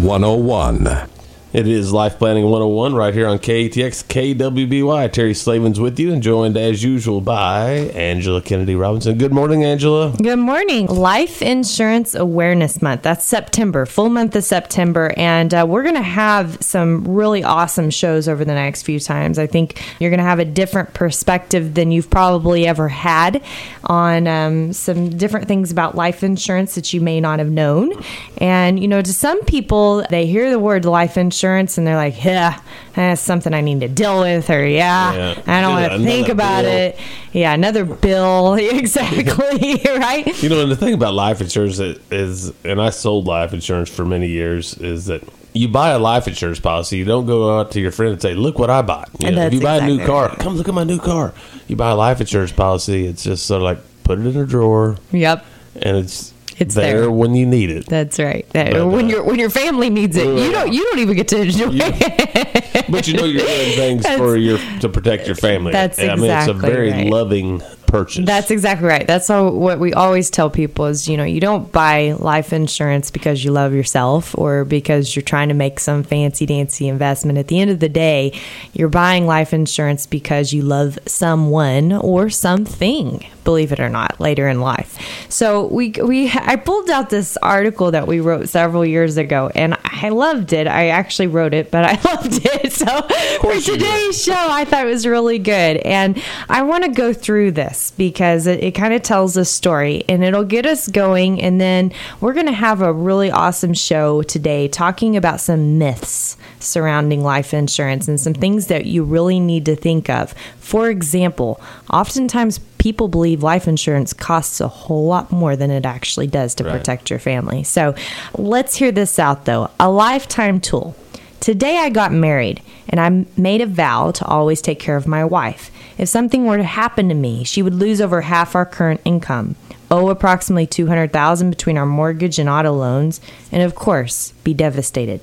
101. It is Life Planning 101 right here on KATX KWBY. Terry Slavens with you and joined as usual by Angela Kennedy Robinson. Good morning, Angela. Good morning. Life Insurance Awareness Month. That's September, full month of September. And uh, we're going to have some really awesome shows over the next few times. I think you're going to have a different perspective than you've probably ever had on um, some different things about life insurance that you may not have known. And, you know, to some people, they hear the word life insurance insurance and they're like, yeah, that's something I need to deal with, or yeah, yeah. I don't want to think about bill. it. Yeah, another bill. exactly. right. You know, and the thing about life insurance is, and I sold life insurance for many years, is that you buy a life insurance policy, you don't go out to your friend and say, "Look what I bought." You know, if you buy exactly a new car, right. come look at my new car. You buy a life insurance policy, it's just sort of like put it in a drawer. Yep. And it's it's there, there, when you need it. That's right. That, but, when uh, your when your family needs it, you don't you don't even get to enjoy you, it. but you know you're doing things that's, for your to protect your family. That's exactly I mean, it's a very right. loving purchase. That's exactly right. That's all, what we always tell people is, you know, you don't buy life insurance because you love yourself or because you're trying to make some fancy dancy investment. At the end of the day, you're buying life insurance because you love someone or something, believe it or not, later in life. So we we I pulled out this article that we wrote several years ago and I loved it. I actually wrote it, but I loved it. So for today's show, I thought it was really good. And I want to go through this because it, it kind of tells a story and it'll get us going. And then we're going to have a really awesome show today talking about some myths surrounding life insurance and some things that you really need to think of. For example, oftentimes people believe life insurance costs a whole lot more than it actually does to right. protect your family. So let's hear this out though a lifetime tool. Today I got married and I made a vow to always take care of my wife. If something were to happen to me, she would lose over half our current income, owe approximately 200,000 between our mortgage and auto loans, and of course, be devastated.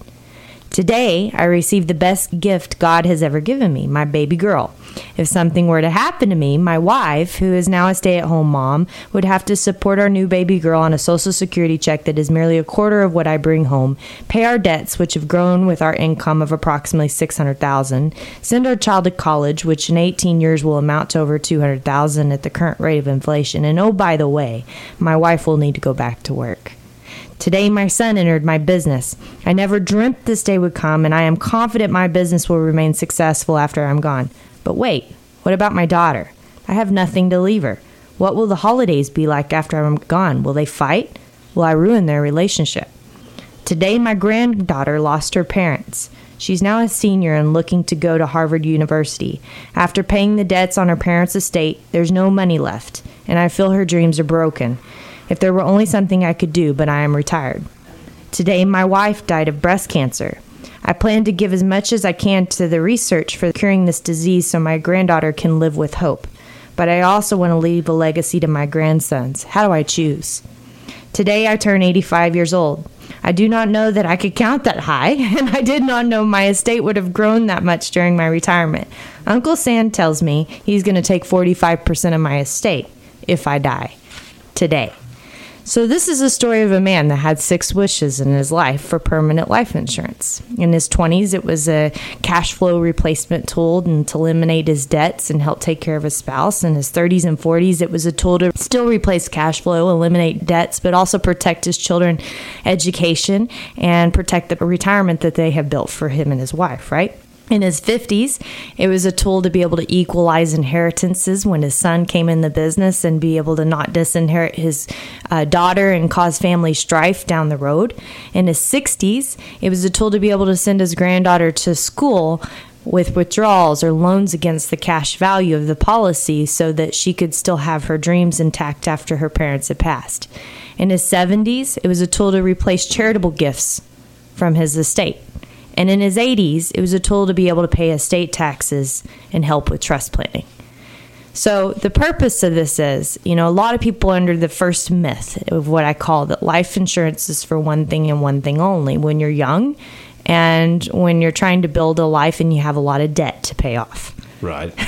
Today, I received the best gift God has ever given me my baby girl. If something were to happen to me, my wife, who is now a stay at home mom, would have to support our new baby girl on a Social Security check that is merely a quarter of what I bring home, pay our debts, which have grown with our income of approximately 600000 send our child to college, which in 18 years will amount to over 200000 at the current rate of inflation, and oh, by the way, my wife will need to go back to work. Today, my son entered my business. I never dreamt this day would come, and I am confident my business will remain successful after I'm gone. But wait, what about my daughter? I have nothing to leave her. What will the holidays be like after I'm gone? Will they fight? Will I ruin their relationship? Today, my granddaughter lost her parents. She's now a senior and looking to go to Harvard University. After paying the debts on her parents' estate, there's no money left, and I feel her dreams are broken if there were only something I could do, but I am retired. Today, my wife died of breast cancer. I plan to give as much as I can to the research for curing this disease so my granddaughter can live with hope. But I also want to leave a legacy to my grandsons. How do I choose? Today, I turn 85 years old. I do not know that I could count that high, and I did not know my estate would have grown that much during my retirement. Uncle Sam tells me he's going to take 45% of my estate if I die today. So, this is a story of a man that had six wishes in his life for permanent life insurance. In his 20s, it was a cash flow replacement tool and to eliminate his debts and help take care of his spouse. In his 30s and 40s, it was a tool to still replace cash flow, eliminate debts, but also protect his children' education and protect the retirement that they have built for him and his wife, right? In his 50s. It was a tool to be able to equalize inheritances when his son came in the business and be able to not disinherit his uh, daughter and cause family strife down the road. In his 60s, it was a tool to be able to send his granddaughter to school with withdrawals or loans against the cash value of the policy so that she could still have her dreams intact after her parents had passed. In his 70s, it was a tool to replace charitable gifts from his estate. And in his 80s, it was a tool to be able to pay estate taxes and help with trust planning. So, the purpose of this is, you know, a lot of people under the first myth of what I call that life insurance is for one thing and one thing only when you're young and when you're trying to build a life and you have a lot of debt to pay off. Right.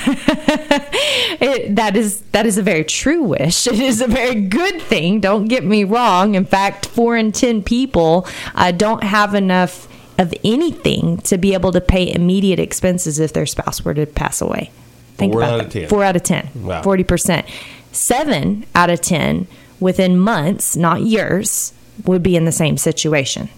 it, that is that is a very true wish. It is a very good thing. Don't get me wrong. In fact, four in ten people uh, don't have enough of anything to be able to pay immediate expenses if their spouse were to pass away. Think Four about out that. 10. Four out of 10. Wow. 40%. Seven out of 10 within months, not years, would be in the same situation.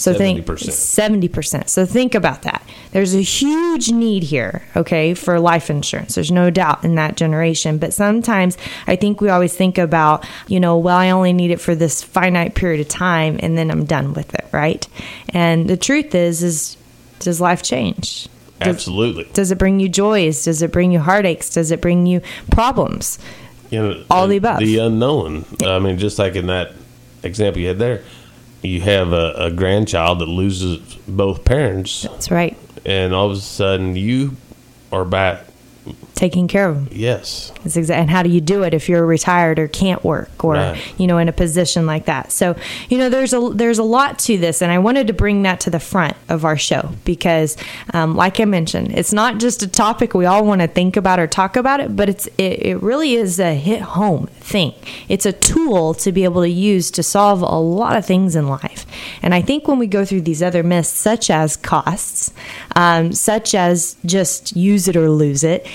So 70%. think 70%. So think about that. There's a huge need here, okay, for life insurance. There's no doubt in that generation, but sometimes I think we always think about, you know, well, I only need it for this finite period of time and then I'm done with it, right? And the truth is is does life change? Does, Absolutely. Does it bring you joys? Does it bring you heartaches? Does it bring you problems? You know, all the above. The unknown. I mean, just like in that example you had there, you have a, a grandchild that loses both parents. That's right. And all of a sudden, you are back taking care of them. Yes. Exa- and how do you do it if you're retired or can't work or right. you know in a position like that? So you know there's a there's a lot to this, and I wanted to bring that to the front of our show because, um, like I mentioned, it's not just a topic we all want to think about or talk about it, but it's it, it really is a hit home thing. It's a tool to be able to use to solve a lot of things in life. And I think when we go through these other myths, such as costs, um, such as just use it or lose it,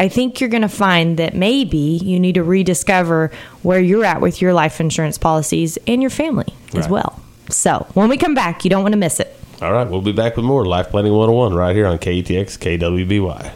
I think you're going to find that maybe you need to rediscover where you're at with your life insurance policies and your family right. as well. So when we come back, you don't want to miss it. All right, we'll be back with more Life Planning 101 right here on KATX KWBY.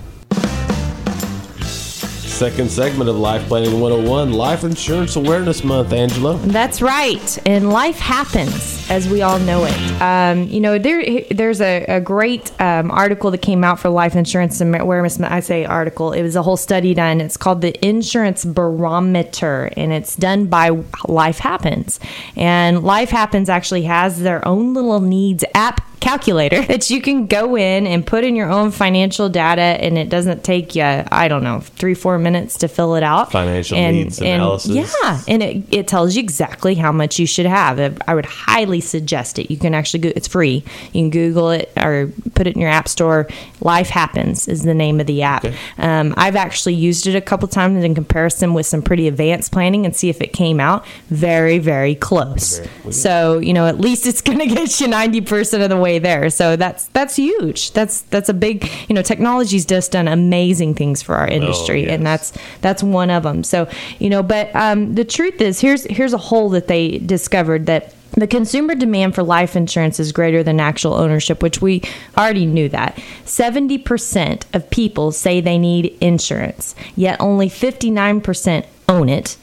Second segment of Life Planning 101, Life Insurance Awareness Month, Angela. That's right. And life happens as we all know it. Um, you know, there there's a, a great um, article that came out for Life Insurance Awareness Month. I say article. It was a whole study done. It's called the Insurance Barometer, and it's done by Life Happens. And Life Happens actually has their own little needs app calculator that you can go in and put in your own financial data, and it doesn't take you, I don't know, three, four minutes to fill it out. Financial and, needs and, analysis. Yeah, and it, it tells you exactly how much you should have. I would highly suggest it. You can actually go, it's free. You can Google it or put it in your app store. Life Happens is the name of the app. Okay. Um, I've actually used it a couple times in comparison with some pretty advanced planning and see if it came out very, very close. Very, so, you know, at least it's going to get you 90% of the way there. So that's that's huge. That's that's a big you know technology's just done amazing things for our industry, oh, yes. and that's that's one of them. So you know, but um, the truth is, here's here's a hole that they discovered that the consumer demand for life insurance is greater than actual ownership, which we already knew that. 70% of people say they need insurance, yet only 59% own it.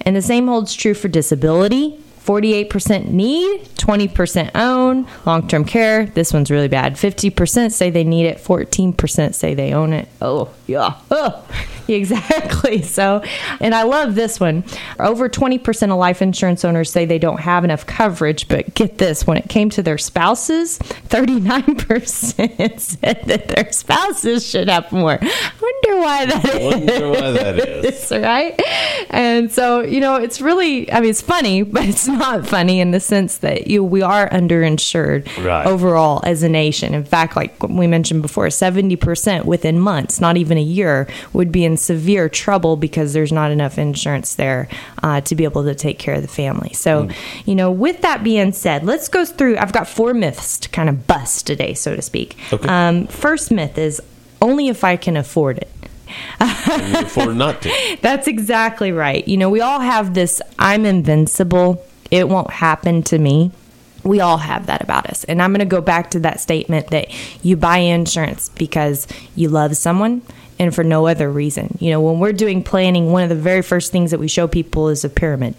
And the same holds true for disability, 48% need, 20% own. Long term care, this one's really bad. 50% say they need it, 14% say they own it. Oh, yeah. Oh, exactly. So, and I love this one. Over 20% of life insurance owners say they don't have enough coverage, but get this when it came to their spouses, 39% said that their spouses should have more. I wonder why that is. Wonder why that is. right? And so, you know, it's really, I mean, it's funny, but it's not funny in the sense that you we are underinsured right. overall as a nation. In fact, like we mentioned before, 70% within months, not even a year, would be in severe trouble because there's not enough insurance there uh, to be able to take care of the family. So, mm. you know, with that being said, let's go through. I've got four myths to kind of bust today, so to speak. Okay. Um, first myth is only if I can afford it afford not to. That's exactly right. You know, we all have this I'm invincible it won't happen to me. We all have that about us. And I'm going to go back to that statement that you buy insurance because you love someone and for no other reason. You know, when we're doing planning, one of the very first things that we show people is a pyramid.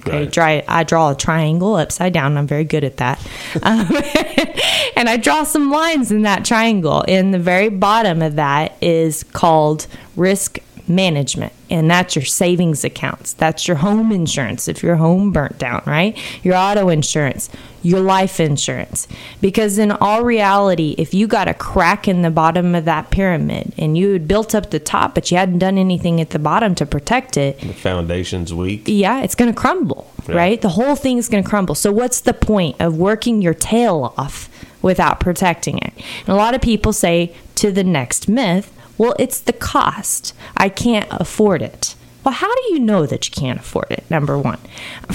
Okay, right. I draw a triangle upside down. I'm very good at that. Um, and I draw some lines in that triangle. And the very bottom of that is called risk management And that's your savings accounts. That's your home insurance if your home burnt down, right? Your auto insurance, your life insurance. Because in all reality, if you got a crack in the bottom of that pyramid and you had built up the top, but you hadn't done anything at the bottom to protect it, the foundation's weak. Yeah, it's going to crumble, yeah. right? The whole thing's going to crumble. So, what's the point of working your tail off without protecting it? And a lot of people say to the next myth, well, it's the cost. I can't afford it. Well, how do you know that you can't afford it? Number one,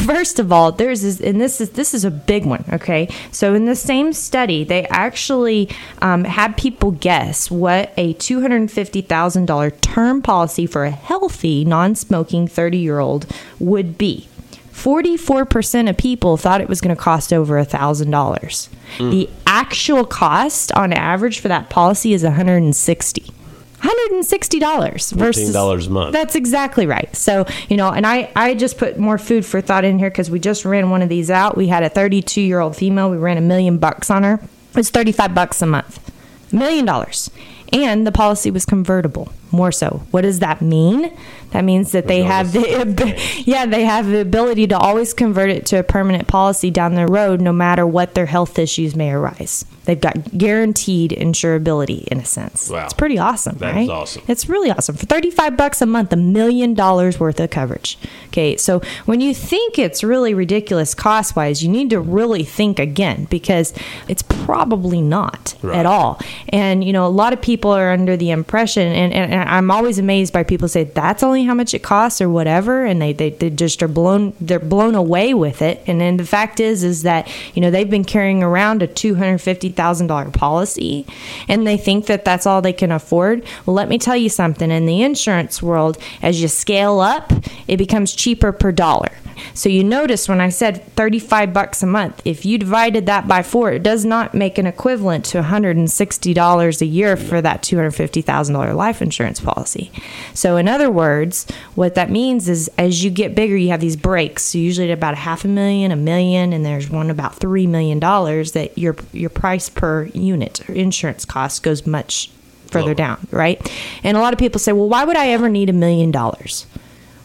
first of all, there's this, and this is this is a big one. Okay, so in the same study, they actually um, had people guess what a two hundred fifty thousand dollar term policy for a healthy, non-smoking thirty year old would be. 44% of people thought it was going to cost over a $1,000. Mm. The actual cost on average for that policy is 160 $160 versus $14 a month. That's exactly right. So, you know, and I, I just put more food for thought in here because we just ran one of these out. We had a 32 year old female. We ran a million bucks on her. It was 35 bucks a month. A million dollars. And the policy was convertible more so. What does that mean? That means that they have the yeah, they have the ability to always convert it to a permanent policy down the road no matter what their health issues may arise. They've got guaranteed insurability in a sense. Wow. It's pretty awesome, that right? awesome. It's really awesome. For 35 bucks a month, a million dollars worth of coverage. Okay, so when you think it's really ridiculous cost wise, you need to really think again because it's probably not right. at all. And, you know, a lot of people are under the impression, and, and, I'm always amazed by people say that's only how much it costs or whatever. And they, they, they just are blown, they're blown away with it. And then the fact is, is that, you know, they've been carrying around a 250 $100,000 policy and they think that that's all they can afford. Well, let me tell you something in the insurance world, as you scale up, it becomes cheaper per dollar. So you notice when I said 35 bucks a month, if you divided that by 4, it does not make an equivalent to $160 a year for that $250,000 life insurance policy. So in other words, what that means is as you get bigger, you have these breaks. So usually at about a half a million, a million, and there's one about 3 million dollars that your your price per unit or insurance cost goes much further Lower. down, right? And a lot of people say, "Well, why would I ever need a million dollars?"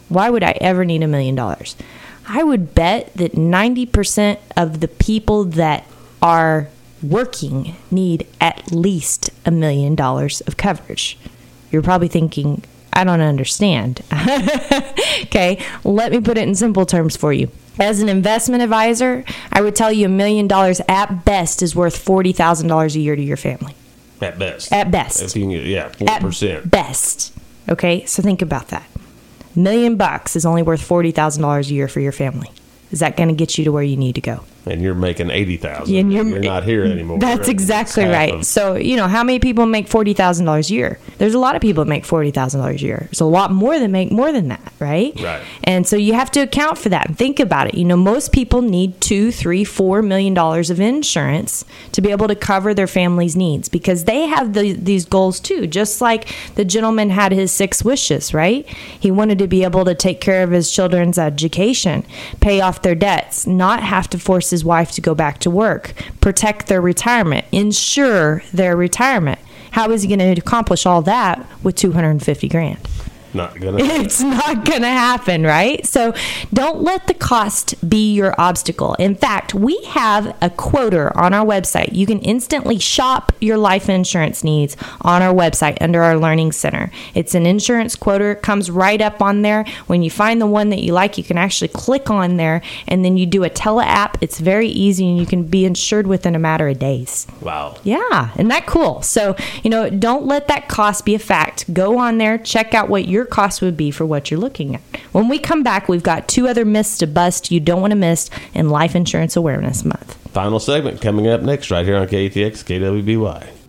Why would I ever need a million dollars? I would bet that 90% of the people that are working need at least a million dollars of coverage. You're probably thinking, I don't understand. okay, let me put it in simple terms for you. As an investment advisor, I would tell you a million dollars at best is worth $40,000 a year to your family. At best. At best. If you can get, yeah, 4%. At best. Okay, so think about that million bucks is only worth forty thousand dollars a year for your family. Is that going to get you to where you need to go? And you're making eighty thousand. And you're, you're not here anymore. That's exactly right. Of, so you know how many people make forty thousand dollars a year? There's a lot of people that make forty thousand dollars a year. There's a lot more that make more than that, right? Right. And so you have to account for that and think about it. You know, most people need two, three, four million dollars of insurance to be able to cover their family's needs because they have the, these goals too. Just like the gentleman had his six wishes, right? He wanted to be able to take care of his children's education, pay off their debts, not have to force his wife to go back to work, protect their retirement, ensure their retirement. How is he going to accomplish all that with 250 grand? Not gonna it's not gonna happen right? So don't let the cost be your obstacle. In fact we have a quoter on our website. You can instantly shop your life insurance needs on our website under our learning center. It's an insurance quoter. It comes right up on there. When you find the one that you like you can actually click on there and then you do a tele app. It's very easy and you can be insured within a matter of days. Wow. Yeah isn't that cool? So you know don't let that cost be a fact. Go on there check out what your your cost would be for what you're looking at. When we come back, we've got two other myths to bust you don't want to miss in Life Insurance Awareness Month. Final segment coming up next, right here on KATX KWBY.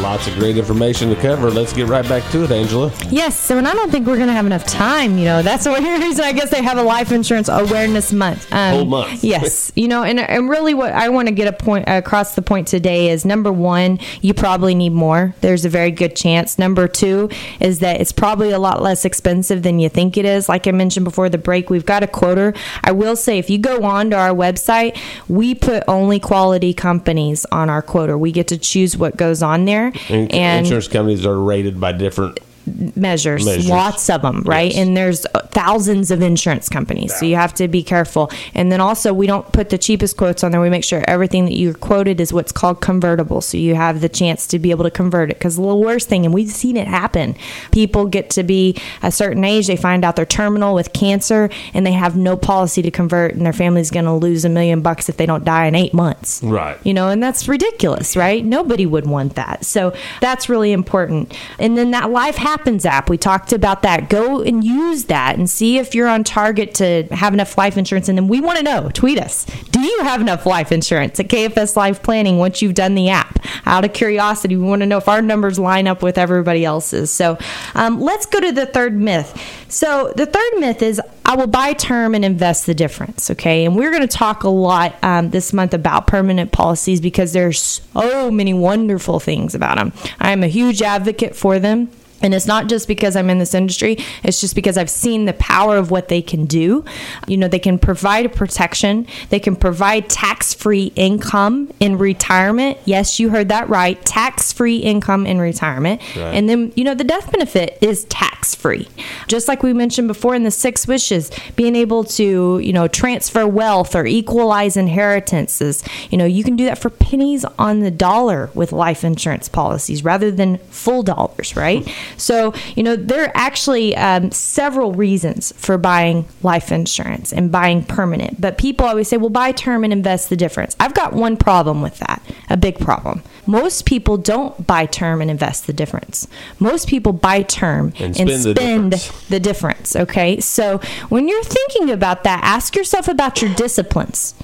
Lots of great information to cover. Let's get right back to it, Angela. Yes, so and I don't think we're going to have enough time. You know, that's the reason I guess they have a life insurance awareness month. Um, Whole month. yes, you know, and, and really what I want to get a point across the point today is number one, you probably need more. There's a very good chance. Number two is that it's probably a lot less expensive than you think it is. Like I mentioned before the break, we've got a quoter. I will say if you go on to our website, we put only quality companies on our quoter. We get to choose what goes on there and, insurance companies are rated by different measures, measures. lots of them, right? Yes. And there's uh, thousands of insurance companies, so you have to be careful. And then also, we don't put the cheapest quotes on there. We make sure everything that you're quoted is what's called convertible, so you have the chance to be able to convert it. Because the worst thing, and we've seen it happen, people get to be a certain age, they find out they're terminal with cancer, and they have no policy to convert, and their family's going to lose a million bucks if they don't die in eight months. Right. You know, and that's ridiculous, right? Nobody would want that. So that's really important. And then that life happens app, we talked about that. Go and use that and see if you're on target to have enough life insurance. And then we want to know, tweet us. Do you have enough life insurance at KFS Life Planning once you've done the app? Out of curiosity, we want to know if our numbers line up with everybody else's. So um, let's go to the third myth. So the third myth is I will buy term and invest the difference. Okay, and we're going to talk a lot um, this month about permanent policies because there's so many wonderful things about them. I'm a huge advocate for them. And it's not just because I'm in this industry, it's just because I've seen the power of what they can do. You know, they can provide protection, they can provide tax free income in retirement. Yes, you heard that right tax free income in retirement. Right. And then, you know, the death benefit is tax free. Just like we mentioned before in the six wishes, being able to, you know, transfer wealth or equalize inheritances. You know, you can do that for pennies on the dollar with life insurance policies rather than full dollars, right? So, you know, there are actually um, several reasons for buying life insurance and buying permanent. But people always say, well, buy term and invest the difference. I've got one problem with that, a big problem. Most people don't buy term and invest the difference. Most people buy term and, and spend, spend difference. the difference. Okay. So when you're thinking about that, ask yourself about your disciplines.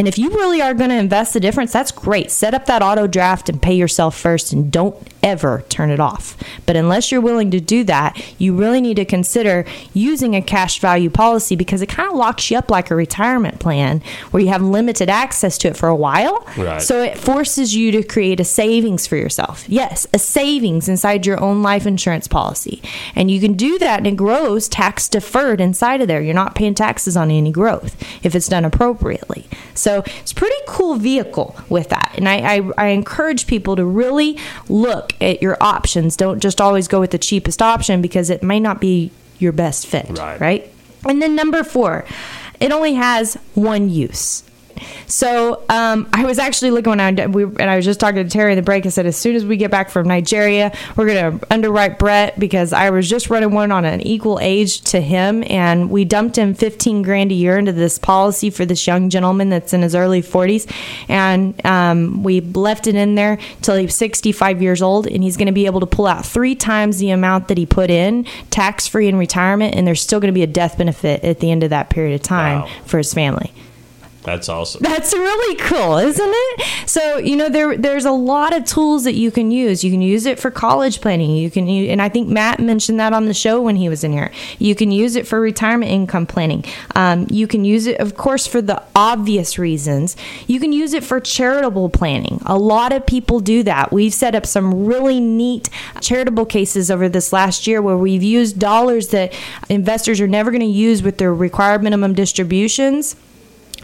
And if you really are going to invest the difference, that's great. Set up that auto draft and pay yourself first and don't ever turn it off. But unless you're willing to do that, you really need to consider using a cash value policy because it kind of locks you up like a retirement plan where you have limited access to it for a while. Right. So it forces you to create a savings for yourself. Yes, a savings inside your own life insurance policy. And you can do that and it grows tax deferred inside of there. You're not paying taxes on any growth if it's done appropriately. So it's pretty cool vehicle with that. And I, I, I encourage people to really look at your options. Don't just always go with the cheapest option because it might not be your best fit. Right. Right. And then number four, it only has one use. So um, I was actually looking when I we, and I was just talking to Terry in the break. I said as soon as we get back from Nigeria, we're going to underwrite Brett because I was just running one on an equal age to him, and we dumped him 15 grand a year into this policy for this young gentleman that's in his early 40s, and um, we left it in there till he's 65 years old, and he's going to be able to pull out three times the amount that he put in tax free in retirement, and there's still going to be a death benefit at the end of that period of time wow. for his family. That's awesome. That's really cool, isn't it? So you know there there's a lot of tools that you can use. You can use it for college planning. You can use, and I think Matt mentioned that on the show when he was in here. You can use it for retirement income planning. Um, you can use it, of course, for the obvious reasons. You can use it for charitable planning. A lot of people do that. We've set up some really neat charitable cases over this last year where we've used dollars that investors are never going to use with their required minimum distributions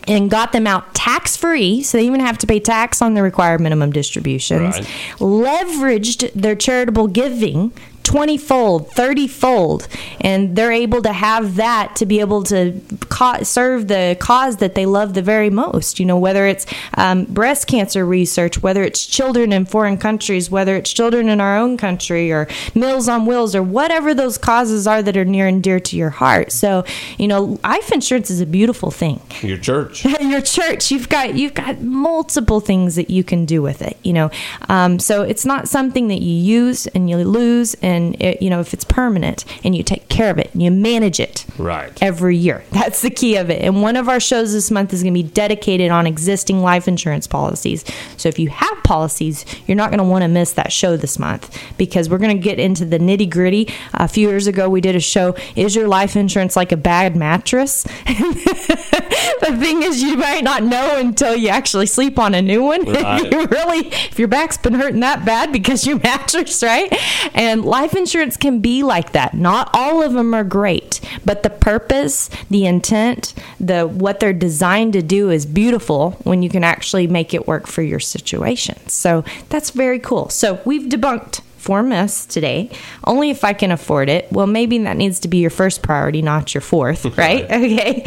and got them out tax free, so they even have to pay tax on the required minimum distributions. Right. Leveraged their charitable giving 20 fold, 30 fold, and they're able to have that to be able to co- serve the cause that they love the very most. You know, whether it's um, breast cancer research, whether it's children in foreign countries, whether it's children in our own country, or Meals on Wheels, or whatever those causes are that are near and dear to your heart. So, you know, life insurance is a beautiful thing. Your church, your church, you've got you've got multiple things that you can do with it. You know, um, so it's not something that you use and you lose and and it, you know if it's permanent and you take care of it and you manage it right. every year that's the key of it. And one of our shows this month is going to be dedicated on existing life insurance policies. So if you have policies you're not going to want to miss that show this month because we're going to get into the nitty gritty. A few years ago we did a show is your life insurance like a bad mattress? The thing is you might not know until you actually sleep on a new one. Right. you really if your back's been hurting that bad because your mattress right? And life life insurance can be like that. Not all of them are great, but the purpose, the intent, the what they're designed to do is beautiful when you can actually make it work for your situation. So that's very cool. So we've debunked four myths today. Only if I can afford it. Well, maybe that needs to be your first priority, not your fourth, right? okay.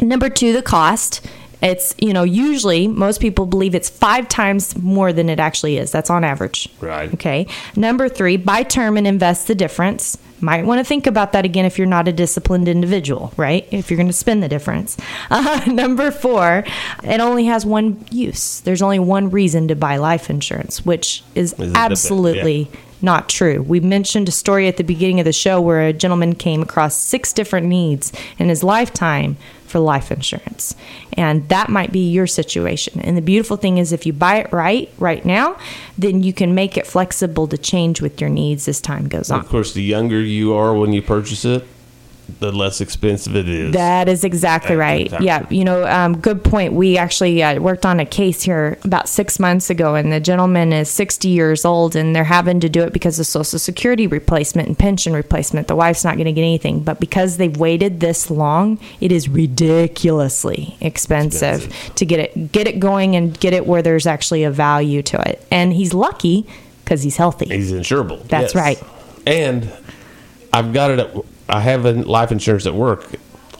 Number two, the cost. It's, you know, usually most people believe it's five times more than it actually is. That's on average. Right. Okay. Number three, buy term and invest the difference. Might want to think about that again if you're not a disciplined individual, right? If you're going to spend the difference. Uh, number four, it only has one use. There's only one reason to buy life insurance, which is, is absolutely. Yeah not true. We mentioned a story at the beginning of the show where a gentleman came across six different needs in his lifetime for life insurance. And that might be your situation. And the beautiful thing is, if you buy it right, right now, then you can make it flexible to change with your needs as time goes on. Of course, the younger you are when you purchase it, the less expensive it is. That is exactly right. Exactly. Yeah, you know, um, good point. We actually uh, worked on a case here about six months ago, and the gentleman is 60 years old, and they're having to do it because of Social Security replacement and pension replacement. The wife's not going to get anything, but because they've waited this long, it is ridiculously expensive, expensive. to get it get it going and get it where there's actually a value to it. And he's lucky because he's healthy. He's insurable. That's yes. right. And I've got it at I have a life insurance at work.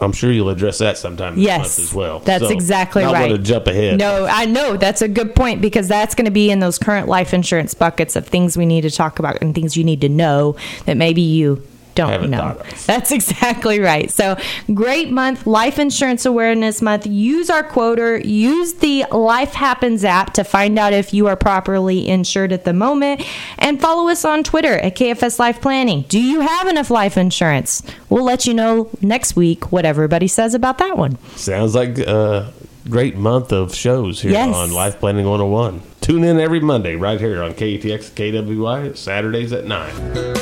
I'm sure you'll address that sometime yes, as well. That's so, exactly right. I want to jump ahead. No, I know that's a good point because that's going to be in those current life insurance buckets of things we need to talk about and things you need to know that maybe you don't know. That's exactly right. So, great month, Life Insurance Awareness Month. Use our quoter, use the Life Happens app to find out if you are properly insured at the moment, and follow us on Twitter at KFS Life Planning. Do you have enough life insurance? We'll let you know next week what everybody says about that one. Sounds like a great month of shows here yes. on Life Planning 101. Tune in every Monday right here on KTX KWY, Saturdays at 9.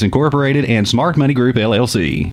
Incorporated and Smart Money Group LLC.